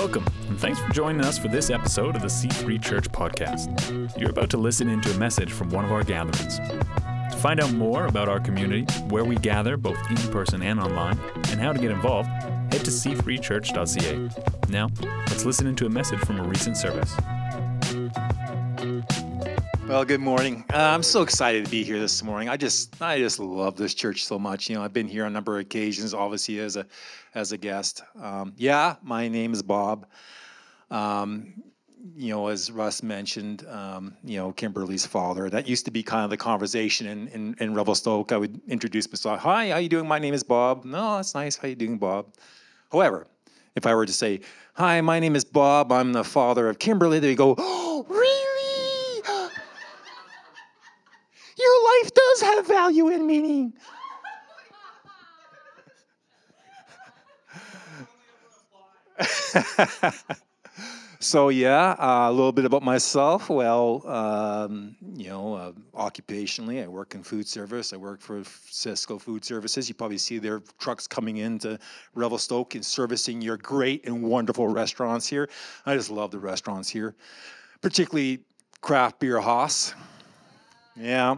Welcome, and thanks for joining us for this episode of the C3 Church Podcast. You're about to listen into a message from one of our gatherings. To find out more about our community, where we gather both in person and online, and how to get involved, head to c3church.ca. Now, let's listen into a message from a recent service. Well, good morning. Uh, I'm so excited to be here this morning. I just, I just love this church so much. You know, I've been here on a number of occasions, obviously as a, as a guest. Um, yeah, my name is Bob. Um, you know, as Russ mentioned, um, you know, Kimberly's father. That used to be kind of the conversation in, in, in Revelstoke. I would introduce myself. Hi, how you doing? My name is Bob. No, that's nice. How you doing, Bob? However, if I were to say, Hi, my name is Bob. I'm the father of Kimberly, they go, Oh, really? Your life does have value and meaning. so yeah, uh, a little bit about myself. Well, um, you know, uh, occupationally, I work in food service. I work for Sysco Food Services. You probably see their trucks coming into Revelstoke and servicing your great and wonderful restaurants here. I just love the restaurants here, particularly craft beer Haas. Yeah.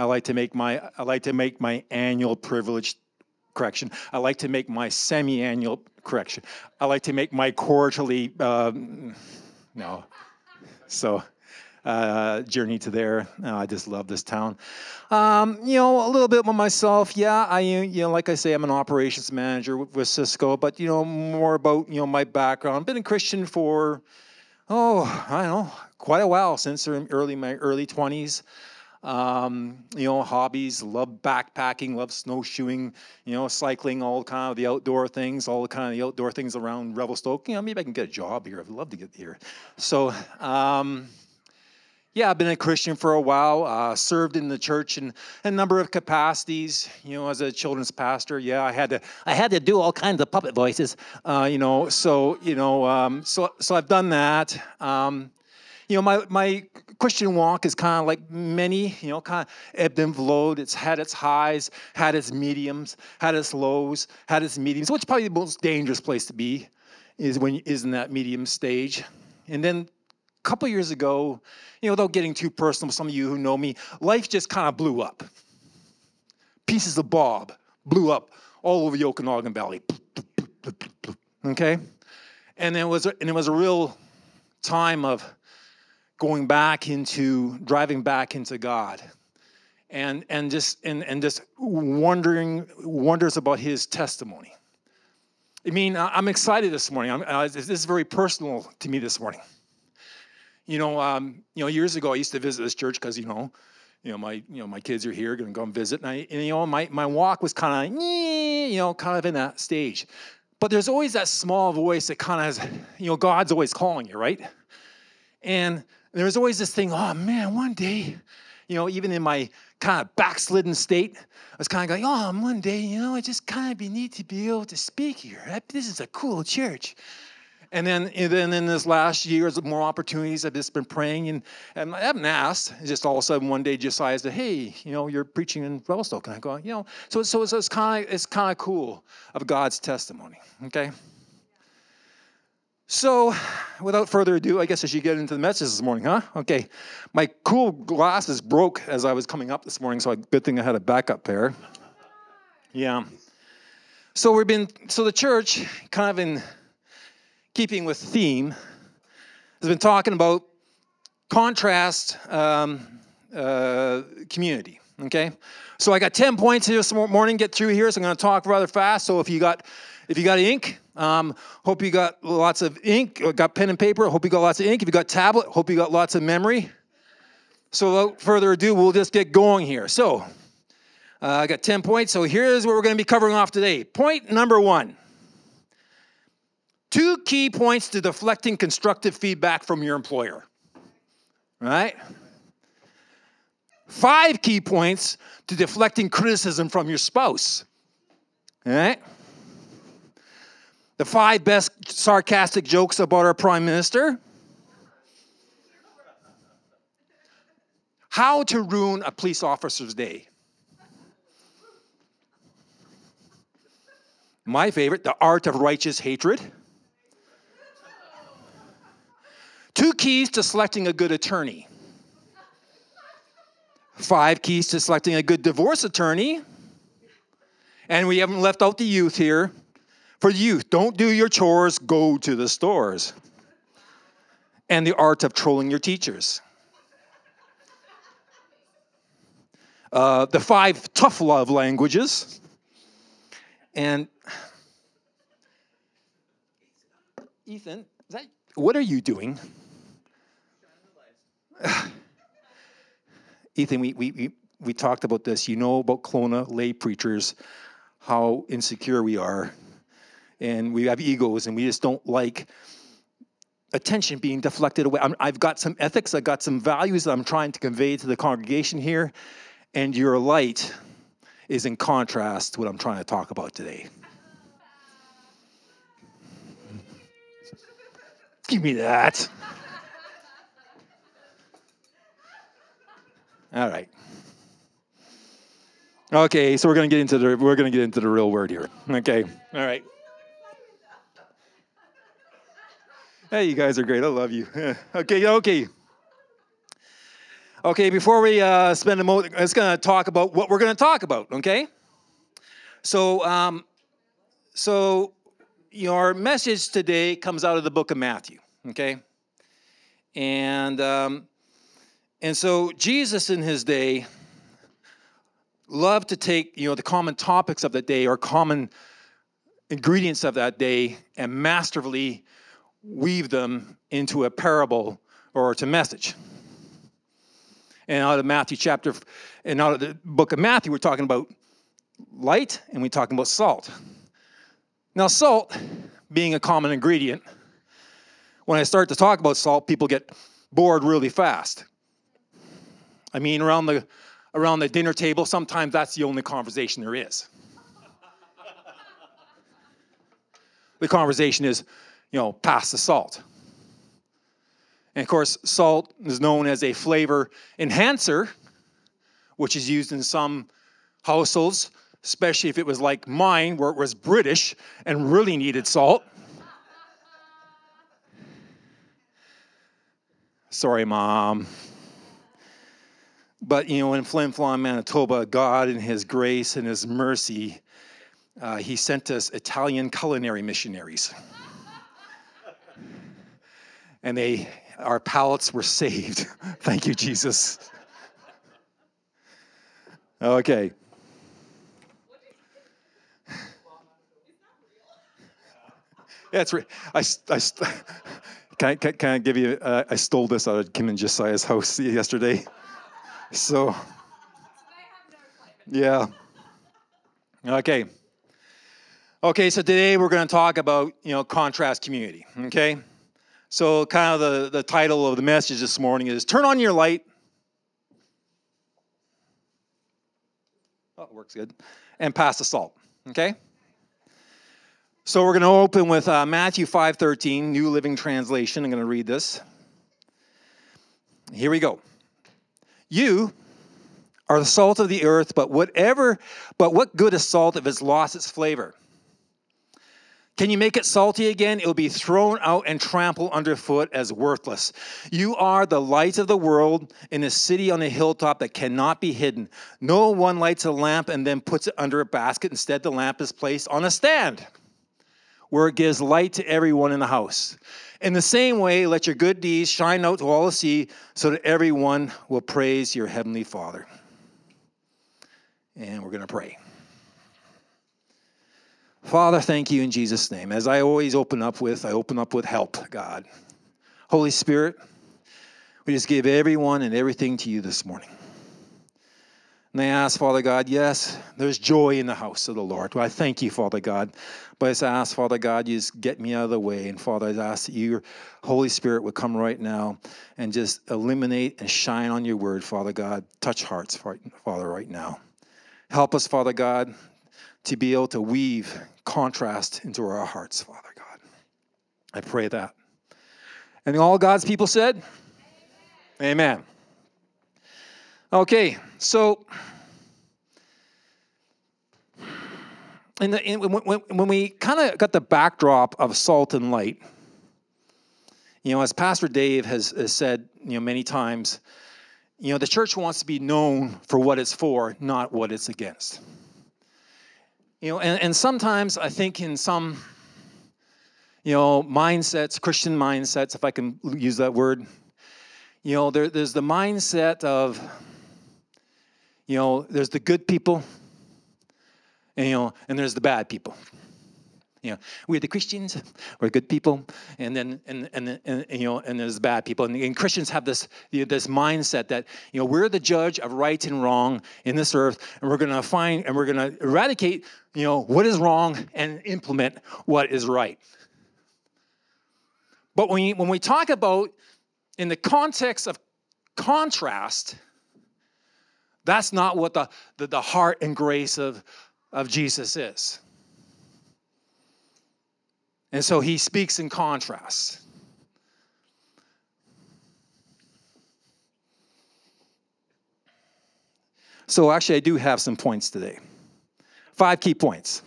I like to make my I like to make my annual privilege correction. I like to make my semi-annual correction. I like to make my quarterly um, no. So uh, journey to there. Uh, I just love this town. Um, you know, a little bit about myself. Yeah, I you know, like I say, I'm an operations manager with, with Sysco. But you know, more about you know my background. Been a Christian for oh, I don't know, quite a while since early my early 20s. Um, you know, hobbies, love backpacking, love snowshoeing, you know, cycling, all kind of the outdoor things, all the kind of the outdoor things around Revelstoke. You know, maybe I can get a job here. I'd love to get here. So, um, yeah, I've been a Christian for a while, uh, served in the church in a number of capacities. You know, as a children's pastor, yeah, I had to I had to do all kinds of puppet voices. Uh, you know, so you know, um, so so I've done that. Um, you know, my, my Christian walk is kind of like many, you know, kind of ebbed and flowed. It's had its highs, had its mediums, had its lows, had its mediums, which is probably the most dangerous place to be is when is in that medium stage. And then a couple years ago, you know, without getting too personal, some of you who know me, life just kind of blew up. Pieces of Bob blew up all over the Okanagan Valley. Okay? And it was and it was a real time of going back into driving back into God and and just and, and just wondering wonders about his testimony. I mean, I'm excited this morning. Uh, this is very personal to me this morning. You know, um, you know, years ago I used to visit this church because you know, you know, my you know my kids are here, going to go and visit, and, I, and you know, my my walk was kind of you know kind of in that stage. But there's always that small voice that kind of you know, God's always calling you, right? And there was always this thing, oh man, one day, you know, even in my kind of backslidden state, I was kind of going, oh, one day, you know, it just kind of be neat to be able to speak here. This is a cool church. And then, and then in this last years, more opportunities. I've just been praying, and, and I haven't asked. It's just all of a sudden one day, Josiah said, "Hey, you know, you're preaching in Revelstoke," and I go, "You know." So, so it's kind of it's kind of cool of God's testimony. Okay. So, without further ado, I guess I should get into the message this morning, huh? Okay. My cool glasses broke as I was coming up this morning, so good thing I had a backup pair. Yeah. So we've been so the church, kind of in keeping with theme, has been talking about contrast um, uh, community. Okay. So I got ten points here this morning. Get through here, so I'm going to talk rather fast. So if you got if you got ink, um, hope you got lots of ink, got pen and paper. Hope you got lots of ink. If you got tablet, hope you got lots of memory. So without further ado, we'll just get going here. So uh, I got 10 points. So here's what we're going to be covering off today. Point number one. Two key points to deflecting constructive feedback from your employer. Right? Five key points to deflecting criticism from your spouse. All right? The five best sarcastic jokes about our prime minister, how to ruin a police officer's day. My favorite, the art of righteous hatred. two keys to selecting a good attorney, five keys to selecting a good divorce attorney, and we haven't left out the youth here. For youth, don't do your chores, go to the stores. And the art of trolling your teachers. Uh, the five tough love languages. And Ethan, that, what are you doing? Ethan, we, we, we, we talked about this. You know about Kelowna lay preachers, how insecure we are. And we have egos and we just don't like attention being deflected away. i have got some ethics, I've got some values that I'm trying to convey to the congregation here. And your light is in contrast to what I'm trying to talk about today. Give me that. All right. Okay, so we're gonna get into the we're gonna get into the real word here. Okay. All right. Hey, you guys are great. I love you. okay, okay. Okay, before we uh, spend a moment, I'm just gonna talk about what we're gonna talk about. Okay. So, um, so your message today comes out of the book of Matthew, okay? And um, and so Jesus in his day loved to take, you know, the common topics of the day or common ingredients of that day and masterfully weave them into a parable or to message. And out of Matthew chapter, and out of the book of Matthew, we're talking about light and we're talking about salt. Now, salt being a common ingredient, when I start to talk about salt, people get bored really fast. I mean, around the around the dinner table, sometimes that's the only conversation there is. the conversation is, you know, pass the salt. And of course, salt is known as a flavor enhancer, which is used in some households especially if it was like mine, where it was British and really needed salt. Sorry, Mom. But, you know, in Flin Flon, Manitoba, God, in His grace and His mercy, uh, He sent us Italian culinary missionaries. And they, our palates were saved. Thank you, Jesus. Okay. Yeah, it's. Re- I, I, can, I, can, can I give you? Uh, I stole this out of Kim and Josiah's house yesterday. So. Yeah. Okay. Okay, so today we're going to talk about you know contrast community. Okay, so kind of the the title of the message this morning is "Turn on your light." Oh, it works good, and pass the salt. Okay. So we're going to open with uh, Matthew 5:13, New Living Translation. I'm going to read this. Here we go. You are the salt of the earth, but whatever, but what good is salt if it's lost its flavor? Can you make it salty again? It will be thrown out and trampled underfoot as worthless. You are the light of the world in a city on a hilltop that cannot be hidden. No one lights a lamp and then puts it under a basket. Instead, the lamp is placed on a stand where it gives light to everyone in the house. In the same way, let your good deeds shine out to all the sea, so that everyone will praise your heavenly Father. And we're going to pray. Father, thank you in Jesus' name. As I always open up with, I open up with help, God. Holy Spirit, we just give everyone and everything to you this morning. And I ask, Father God, yes, there's joy in the house of the Lord. Well, I thank you, Father God. But I ask, Father God, you just get me out of the way. And Father, I ask that your Holy Spirit would come right now and just illuminate and shine on your word, Father God. Touch hearts, Father, right now. Help us, Father God, to be able to weave contrast into our hearts, Father God. I pray that. And all God's people said, Amen. Amen. Okay, so in the, in, when, when we kind of got the backdrop of salt and light, You know, as Pastor Dave has, has said, you know, many times, you know, the church wants to be known for what it's for, not what it's against. You know, and, and sometimes I think in some, you know, mindsets, Christian mindsets, if I can use that word, you know, there, there's the mindset of, you know, there's the good people, and, you know, and there's the bad people. You know, we're the Christians, we're good people, and then and and, and, and you know, and there's bad people. And, and Christians have this you know, this mindset that you know we're the judge of right and wrong in this earth, and we're to find and we're to eradicate you know what is wrong and implement what is right. But when, you, when we talk about in the context of contrast, that's not what the, the, the heart and grace of, of Jesus is. And so he speaks in contrast. So, actually, I do have some points today. Five key points.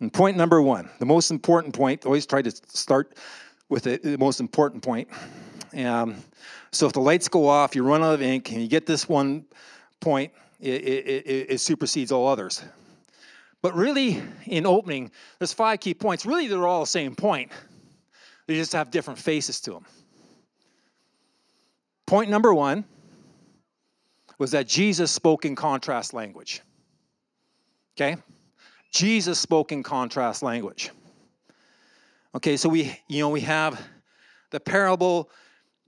And point number one, the most important point, always try to start with the, most important point. Um, so, if the lights go off, you run out of ink, and you get this one point, it, it, it, it supersedes all others. But really, in opening, there's five key points. Really, they're all the same point. They just have different faces to them. Point number one was that Jesus spoke in contrast language. Okay? Jesus spoke in contrast language. Okay, so we, you know, we have the parable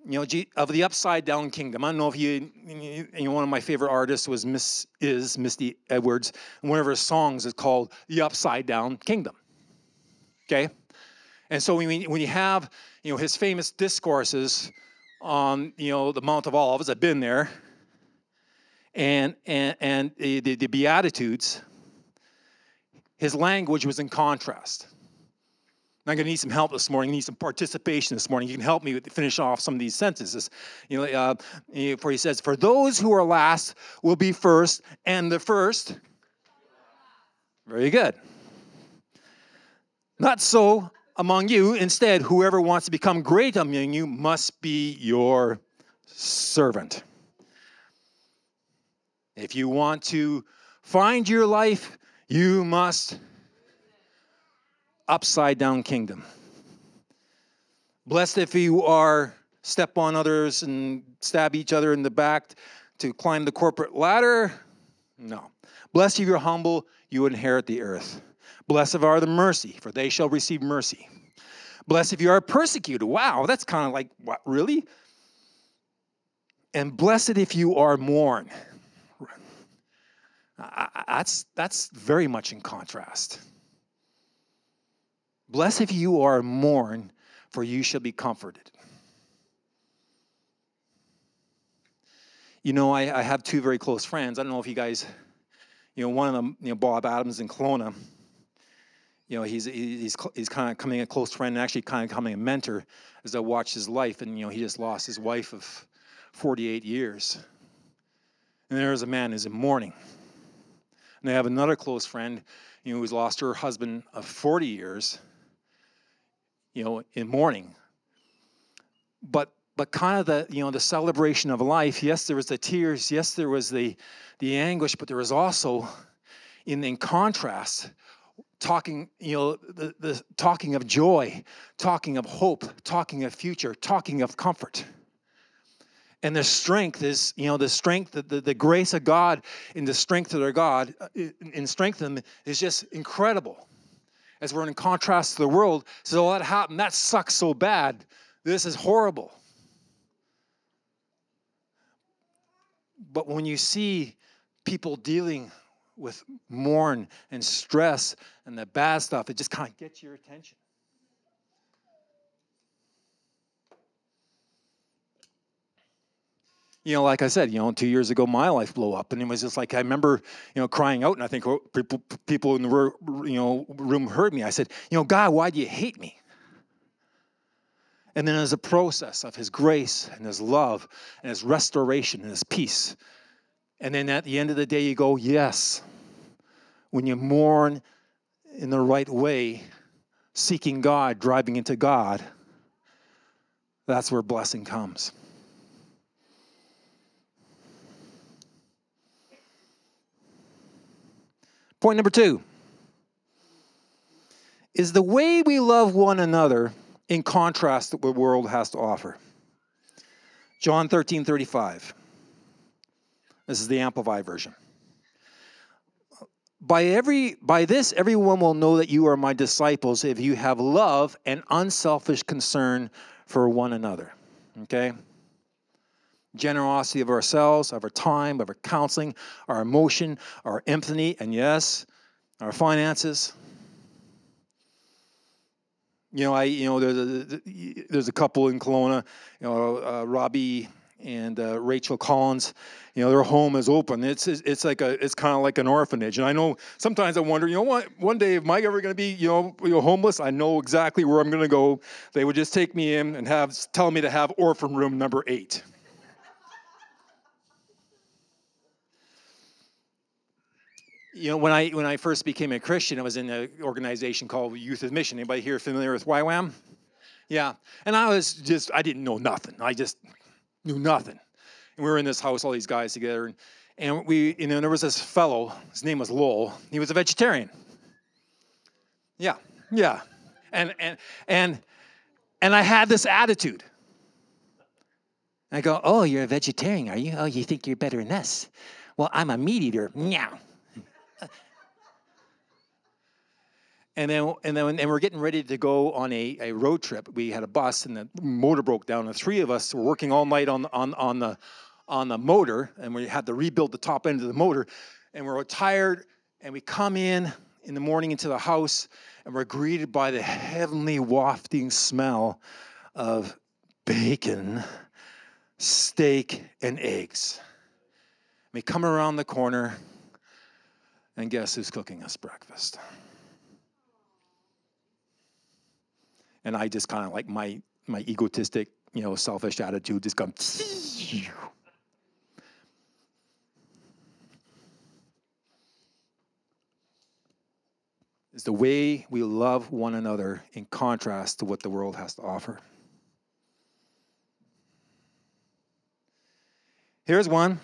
you know, of the upside down kingdom. I don't know if you, you know, one of my favorite artists was Miss is Misty Edwards, and one of her songs is called "The Upside Down Kingdom." Okay, and so when, when you have, you know, his famous discourses on, you know, the Mount of Olives, I've been there, and and and the, the Beatitudes, his language was in contrast. I'm going to need some help this morning. I need some participation this morning. You can help me finish off some of these sentences. You know, uh, for he says, "For those who are last will be first, and the first." Very good. Not so among you. Instead, whoever wants to become great among you must be your servant. If you want to find your life, you must upside down kingdom. Blessed if you are step on others and stab each other in the back to climb the corporate ladder. No. Blessed if you're humble, you inherit the earth. Blessed are the mercy, for they shall receive mercy. Blessed if you are persecuted. Wow, that's kind of like, what, really? And blessed if you are mourn. That's, that's very much in contrast. Blessed if you are mourn, for you shall be comforted. You know, I, I, have two very close friends. I don't know if you guys, you know, one of them, you know, Bob Adams in Kelowna. You know, he's he's he's kind of coming a close friend and actually kind of becoming a mentor as I watch his life. And you know, he just lost his wife of 48 years. And there is a man who's in mourning. And I have another close friend, you know, who's lost her husband of 40 years you know, in mourning. But but kind of the you know the celebration of life. Yes, there was the tears. Yes, there was the the anguish, but there was also, in in contrast, talking you know the, the talking of joy, talking of hope, talking of future, talking of comfort. And the strength is, you know, the strength, the, the, the grace of God in the strength of their God, uh, in strength of them is just incredible as we're in contrast to the world, says, Oh, that happened. That sucks so bad. This is horrible. But when you see people dealing with mourn and stress and the bad stuff, it just kind of gets your attention. You know, like I said, you know, two years ago, my life blew up, and it was just like I remember, you know, crying out, and I think oh, people, people in the you know room heard me. I said, you know, God, why do you hate me? And then as a process of His grace and His love and His restoration and His peace, and then at the end of the day, you go, yes. When you mourn in the right way, seeking God, driving into God, that's where blessing comes. Point number two is the way we love one another in contrast to what the world has to offer. John 13 35. This is the Amplified version. By, every, by this, everyone will know that you are my disciples if you have love and unselfish concern for one another. Okay? Generosity of ourselves, of our time, of our counseling, our emotion, our empathy, and yes, our finances. You know, I you know there's a, there's a couple in Kelowna, you know, uh, Robbie and uh, Rachel Collins. You know, their home is open. It's it's like a it's kind of like an orphanage. And I know sometimes I wonder, you know, what one day am I ever going to be you know, you know homeless? I know exactly where I'm going to go. They would just take me in and have tell me to have orphan room number eight. You know, when I when I first became a Christian, I was in an organization called Youth of Mission. Anybody here familiar with YWAM? Yeah, and I was just I didn't know nothing. I just knew nothing. And we were in this house, all these guys together, and, and we, you know, there was this fellow. His name was Lowell. He was a vegetarian. Yeah, yeah, and and and and I had this attitude. I go, oh, you're a vegetarian, are you? Oh, you think you're better than us? Well, I'm a meat eater. Meow. And then, and then, and we're getting ready to go on a, a road trip. We had a bus, and the motor broke down. And three of us were working all night on on on the on the motor, and we had to rebuild the top end of the motor. And we we're tired, and we come in in the morning into the house, and we're greeted by the heavenly wafting smell of bacon, steak, and eggs. We come around the corner, and guess who's cooking us breakfast? and I just kind of like my my egotistic, you know, selfish attitude just come. Is the way we love one another in contrast to what the world has to offer. Here's one.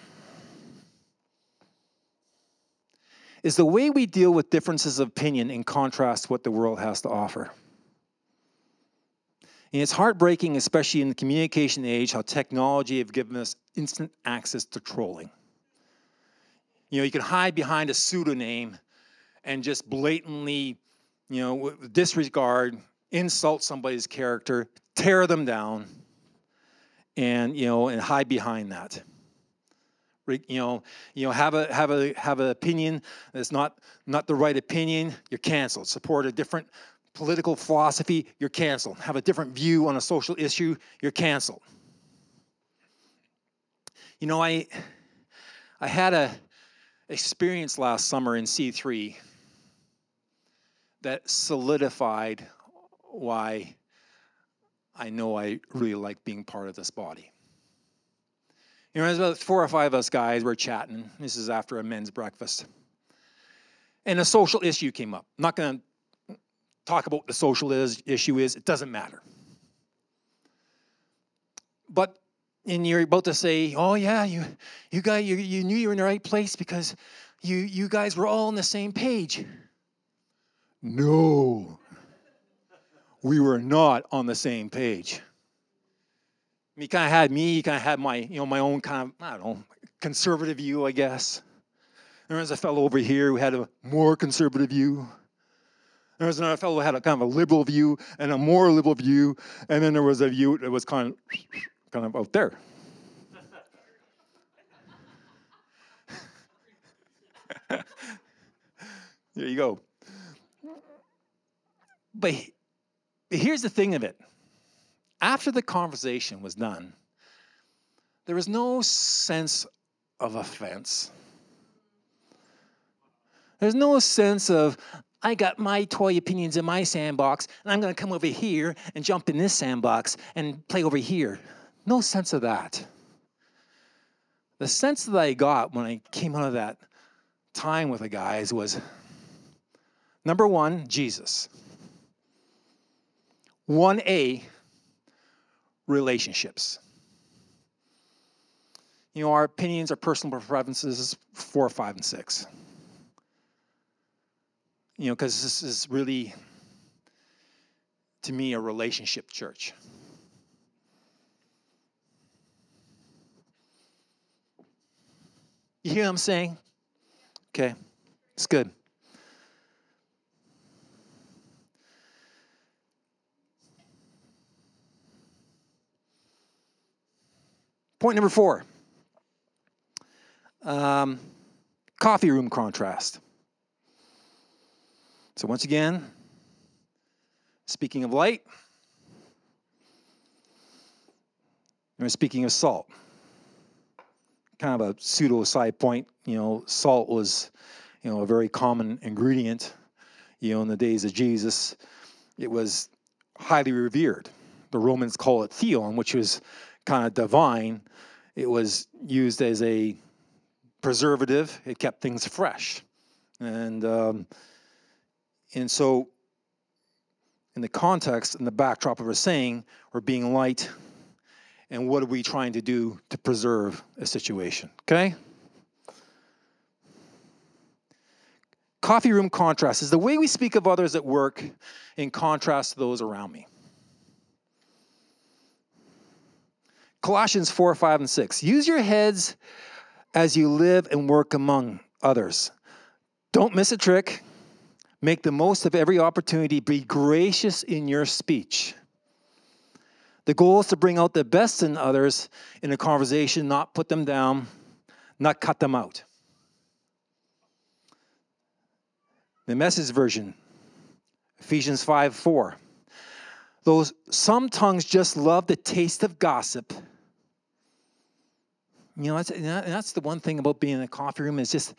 Is the way we deal with differences of opinion in contrast to what the world has to offer. And it's heartbreaking, especially in the communication age, how technology have given us instant access to trolling. You know, you can hide behind a pseudonym and just blatantly, you know, disregard, insult somebody's character, tear them down, and you know, and hide behind that. You know, you know, have a have a have an opinion that's not not the right opinion. You're canceled. Support a different political philosophy, you're canceled. Have a different view on a social issue, you're canceled. You know, I I had a experience last summer in C3 that solidified why I know I really like being part of this body. You know, there's about four or five of us guys, we're chatting. This is after a men's breakfast. And a social issue came up. I'm not going to talk about what the social is, issue is, it doesn't matter. But and you're about to say, "Oh yeah, you you guys you, you knew you were in the right place because you you guys were all on the same page." No. we were not on the same page. He kind of had me, he kind of had my, you know, my own kind of, I don't know, conservative view, I guess. There was a fellow over here who had a more conservative view. There was another fellow who had a kind of a liberal view and a more liberal view, and then there was a view that was kind of kind of out there. there you go. But here's the thing of it. After the conversation was done, there was no sense of offense. There's no sense of, I got my toy opinions in my sandbox, and I'm going to come over here and jump in this sandbox and play over here. No sense of that. The sense that I got when I came out of that time with the guys was number one, Jesus. 1A, relationships. You know, our opinions, our personal preferences, four, five, and six. You know, because this is really, to me, a relationship church. You hear what I'm saying? Okay, it's good. Point number four um, coffee room contrast. So, once again, speaking of light, and speaking of salt, kind of a pseudo side point, you know, salt was, you know, a very common ingredient, you know, in the days of Jesus. It was highly revered. The Romans call it theon, which was kind of divine. It was used as a preservative. It kept things fresh, and um, and so in the context and the backdrop of our saying, we're being light, and what are we trying to do to preserve a situation? Okay. Coffee room contrast is the way we speak of others at work in contrast to those around me. Colossians 4, 5, and 6. Use your heads as you live and work among others. Don't miss a trick. Make the most of every opportunity. Be gracious in your speech. The goal is to bring out the best in others in a conversation, not put them down, not cut them out. The message version, Ephesians 5 4. Though some tongues just love the taste of gossip you know, that's, that's the one thing about being in a coffee room is just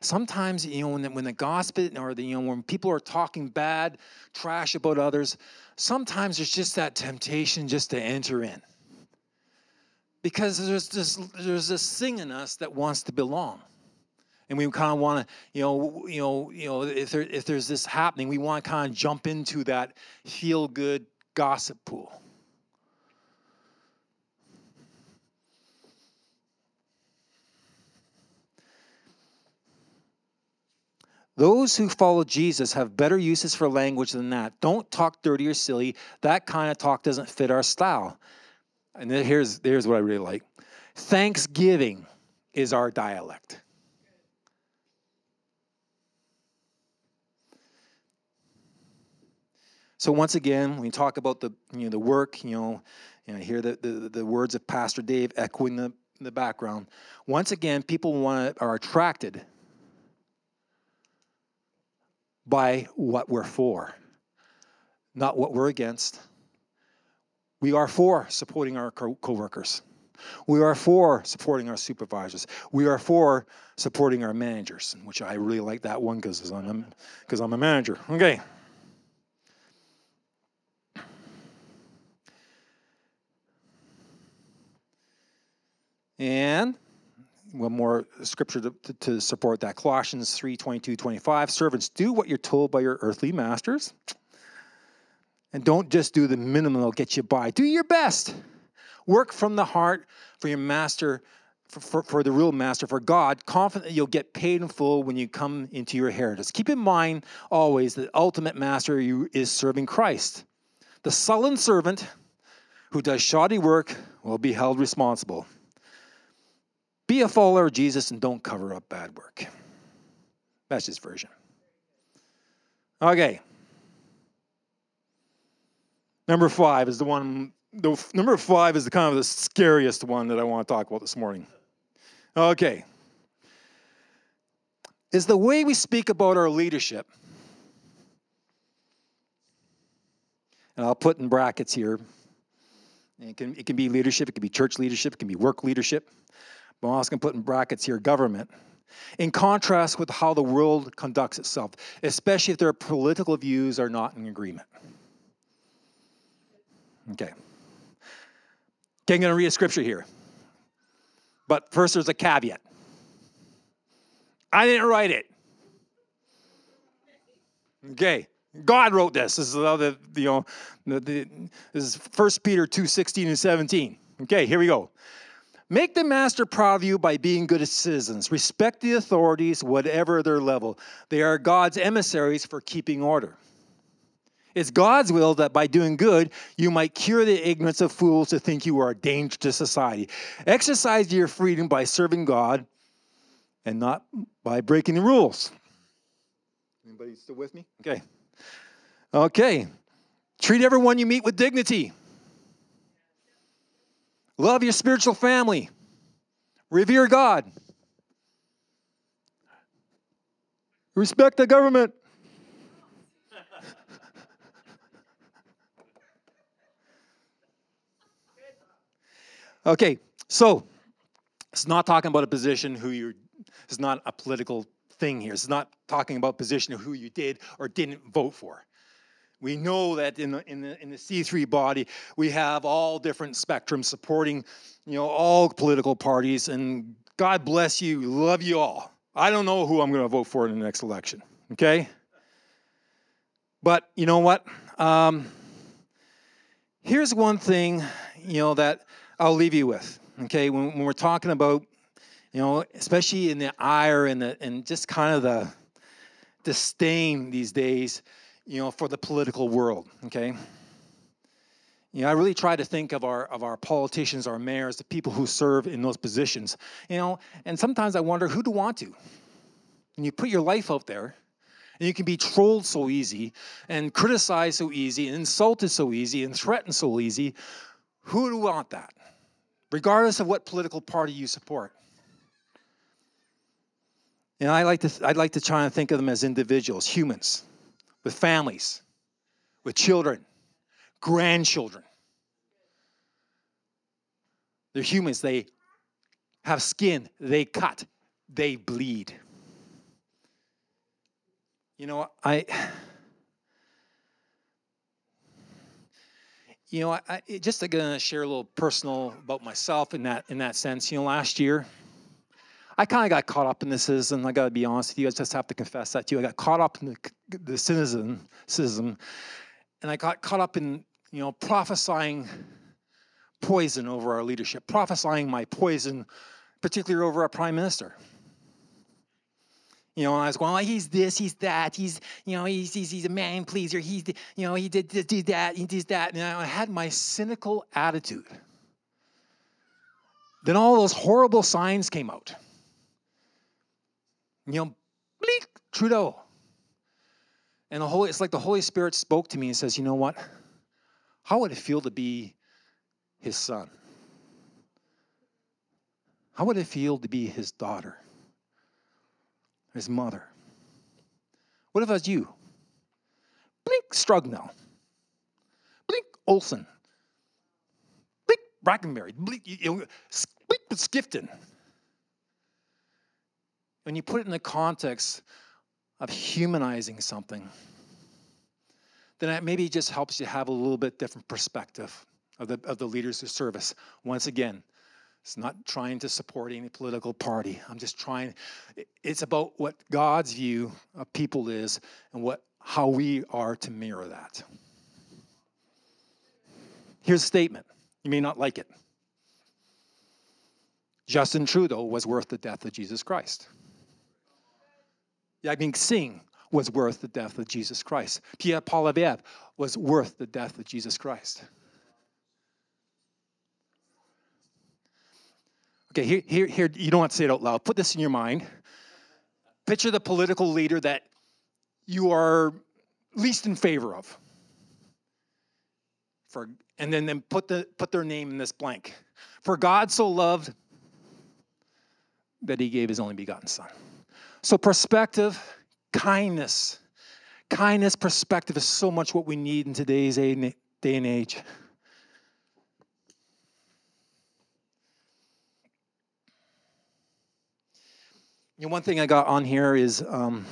sometimes, you know, when the, when the gossip or the, you know, when people are talking bad, trash about others, sometimes there's just that temptation just to enter in. Because there's this, there's this thing in us that wants to belong. And we kind of want to, you know, you know, you know, if there, if there's this happening, we want to kind of jump into that feel good gossip pool. Those who follow Jesus have better uses for language than that. Don't talk dirty or silly. That kind of talk doesn't fit our style. And here's, here's what I really like Thanksgiving is our dialect. So once again, when you talk about the you know the work, you know, you know, hear the, the, the words of Pastor Dave echoing the, the background. Once again, people want are attracted by what we're for, not what we're against. We are for supporting our co- coworkers. We are for supporting our supervisors. We are for supporting our managers, which I really like that one because I'm because I'm a manager. Okay. And one more scripture to, to, to support that Colossians 3 22, 25. Servants, do what you're told by your earthly masters. And don't just do the minimum that'll get you by. Do your best. Work from the heart for your master, for, for, for, the real master, for God, confident that you'll get paid in full when you come into your inheritance. Keep in mind always that ultimate master you is serving Christ. The sullen servant who does shoddy work will be held responsible. Be a follower of Jesus and don't cover up bad work. That's his version. Okay. Number five is the one, the, number five is the kind of the scariest one that I want to talk about this morning. Okay. Is the way we speak about our leadership, and I'll put in brackets here. It can, it can be leadership, it can be church leadership, it can be work leadership. I'm also going to put in brackets here government. In contrast with how the world conducts itself, especially if their political views are not in agreement. Okay. Okay, I'm going to read a scripture here. But first, there's a caveat. I didn't write it. Okay, God wrote this. This is the, you know, the, the, this is 1 Peter 2 16 and 17. Okay, here we go. Make the master proud of you by being good citizens. Respect the authorities, whatever their level. They are God's emissaries for keeping order. It's God's will that by doing good, you might cure the ignorance of fools who think you are a danger to society. Exercise your freedom by serving God and not by breaking the rules. Anybody still with me? Okay. Okay. Treat everyone you meet with dignity. Love your spiritual family. Revere God. Respect the government. okay, so it's not talking about a position who you're, it's not a political thing here. It's not talking about position of who you did or didn't vote for. We know that in the, in the, in the C3 body, we have all different spectrums supporting, you know, all political parties, and God bless you, love you all. I don't know who I'm going to vote for in the next election, okay? But you know what? Um, here's one thing, you know, that I'll leave you with, okay? When, when we're talking about, you know, especially in the ire and the and just kind of the disdain these days you know, for the political world, okay? You know, I really try to think of our of our politicians, our mayors, the people who serve in those positions. You know, and sometimes I wonder who to want to. And you put your life out there, and you can be trolled so easy, and criticized so easy, and insulted so easy, and threatened so easy. Who do want that? Regardless of what political party you support. And I like to I'd like to try and think of them as individuals, humans with families, with children, grandchildren. They're humans. They have skin, they cut, they bleed. You know, I. You know, I, just going to uh, share a little personal about myself in that in that sense. You know, last year, I kind of got caught up in this and I got to be honest with you. I just have to confess that to you. I got caught up in the, the cynicism, and I got caught up in you know prophesying poison over our leadership, prophesying my poison, particularly over our prime minister. You know, I was going, oh, he's this, he's that, he's, you know, he's, he's, he's a man pleaser, he's, you know, he did, did, did that, he did that. And I had my cynical attitude. Then all those horrible signs came out you know, bleak, Trudeau. And the Holy, it's like the Holy Spirit spoke to me and says, you know what? How would it feel to be his son? How would it feel to be his daughter? His mother? What if it was you? Blink Strugnell. Blink Olson. Blink Brackenberry. Blink, you know, blink Skifton when you put it in the context of humanizing something, then it maybe just helps you have a little bit different perspective of the, of the leaders of service. Once again, it's not trying to support any political party. I'm just trying, it's about what God's view of people is and what how we are to mirror that. Here's a statement. You may not like it. Justin Trudeau was worth the death of Jesus Christ. Jagmeet Singh was worth the death of Jesus Christ. Pierre Poilievre was worth the death of Jesus Christ. Okay, here, here, here, you don't want to say it out loud. Put this in your mind. Picture the political leader that you are least in favor of. For, and then, then put, the, put their name in this blank. For God so loved that he gave his only begotten Son. So, perspective, kindness, kindness, perspective is so much what we need in today's day and age. You know, one thing I got on here is um,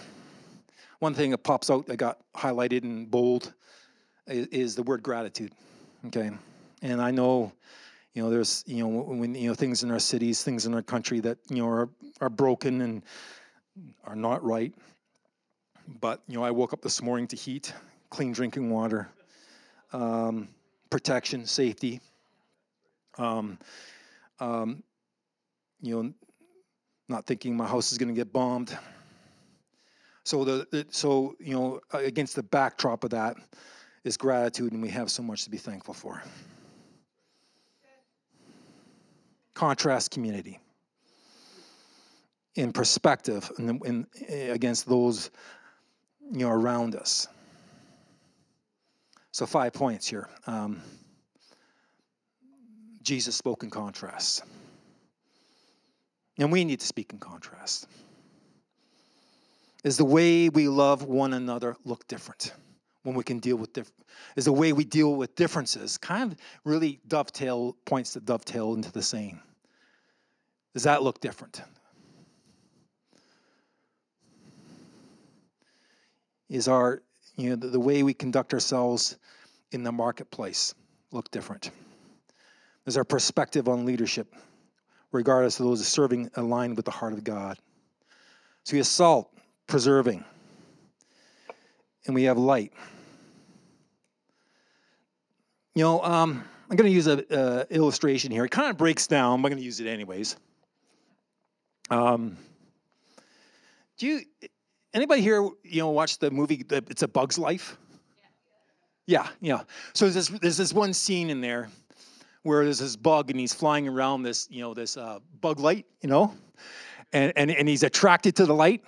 one thing that pops out that got highlighted in bold is, is the word gratitude. Okay, and I know you know there's you know when you know things in our cities things in our country that you know are, are broken and are not right. but you know, I woke up this morning to heat, clean drinking water, um, protection, safety. Um, um, you know, not thinking my house is going to get bombed. So the, the so you know against the backdrop of that is gratitude, and we have so much to be thankful for. Contrast community in perspective in, in, against those you know around us. So five points here. Um, Jesus spoke in contrast. And we need to speak in contrast. Is the way we love one another look different when we can deal with different? Is the way we deal with differences kind of really dovetail points to dovetail into the same? Does that look different? Is our you know the, the way we conduct ourselves in the marketplace look different? Is our perspective on leadership, regardless of those serving, aligned with the heart of God? So we have salt, preserving, and we have light. You know, um, I'm going to use an illustration here. It kind of breaks down. But I'm going to use it anyways. Um, do you anybody here you know watch the movie It's a Bug's Life? Yeah, yeah. So there's this, there's this one scene in there where there's this bug and he's flying around this, you know, this uh, bug light, you know, and, and, and he's attracted to the light,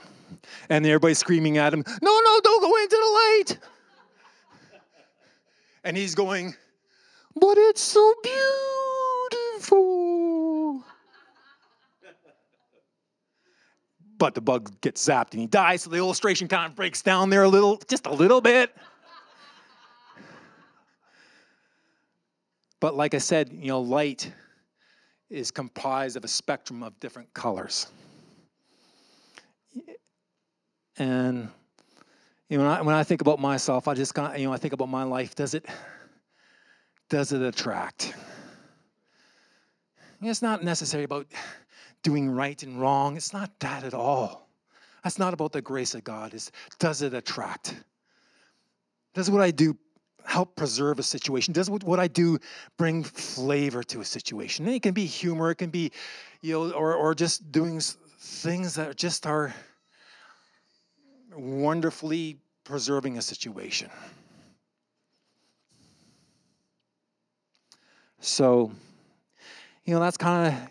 and everybody's screaming at him, no, no, don't go into the light. and he's going, but it's so beautiful. But the bug gets zapped and he dies, so the illustration kind of breaks down there a little, just a little bit. But like I said, you know, light is comprised of a spectrum of different colors. And you know, when I, when I think about myself, I just kind of, you know, I think about my life. Does it, does it attract? It's not necessarily about doing right and wrong. It's not that at all. That's not about the grace of God. Is does it attract? Does what I do help preserve a situation? Does what I do bring flavor to a situation? And it can be humor, it can be, you know, or, or just doing things that just are wonderfully preserving a situation. So, you know, that's kind of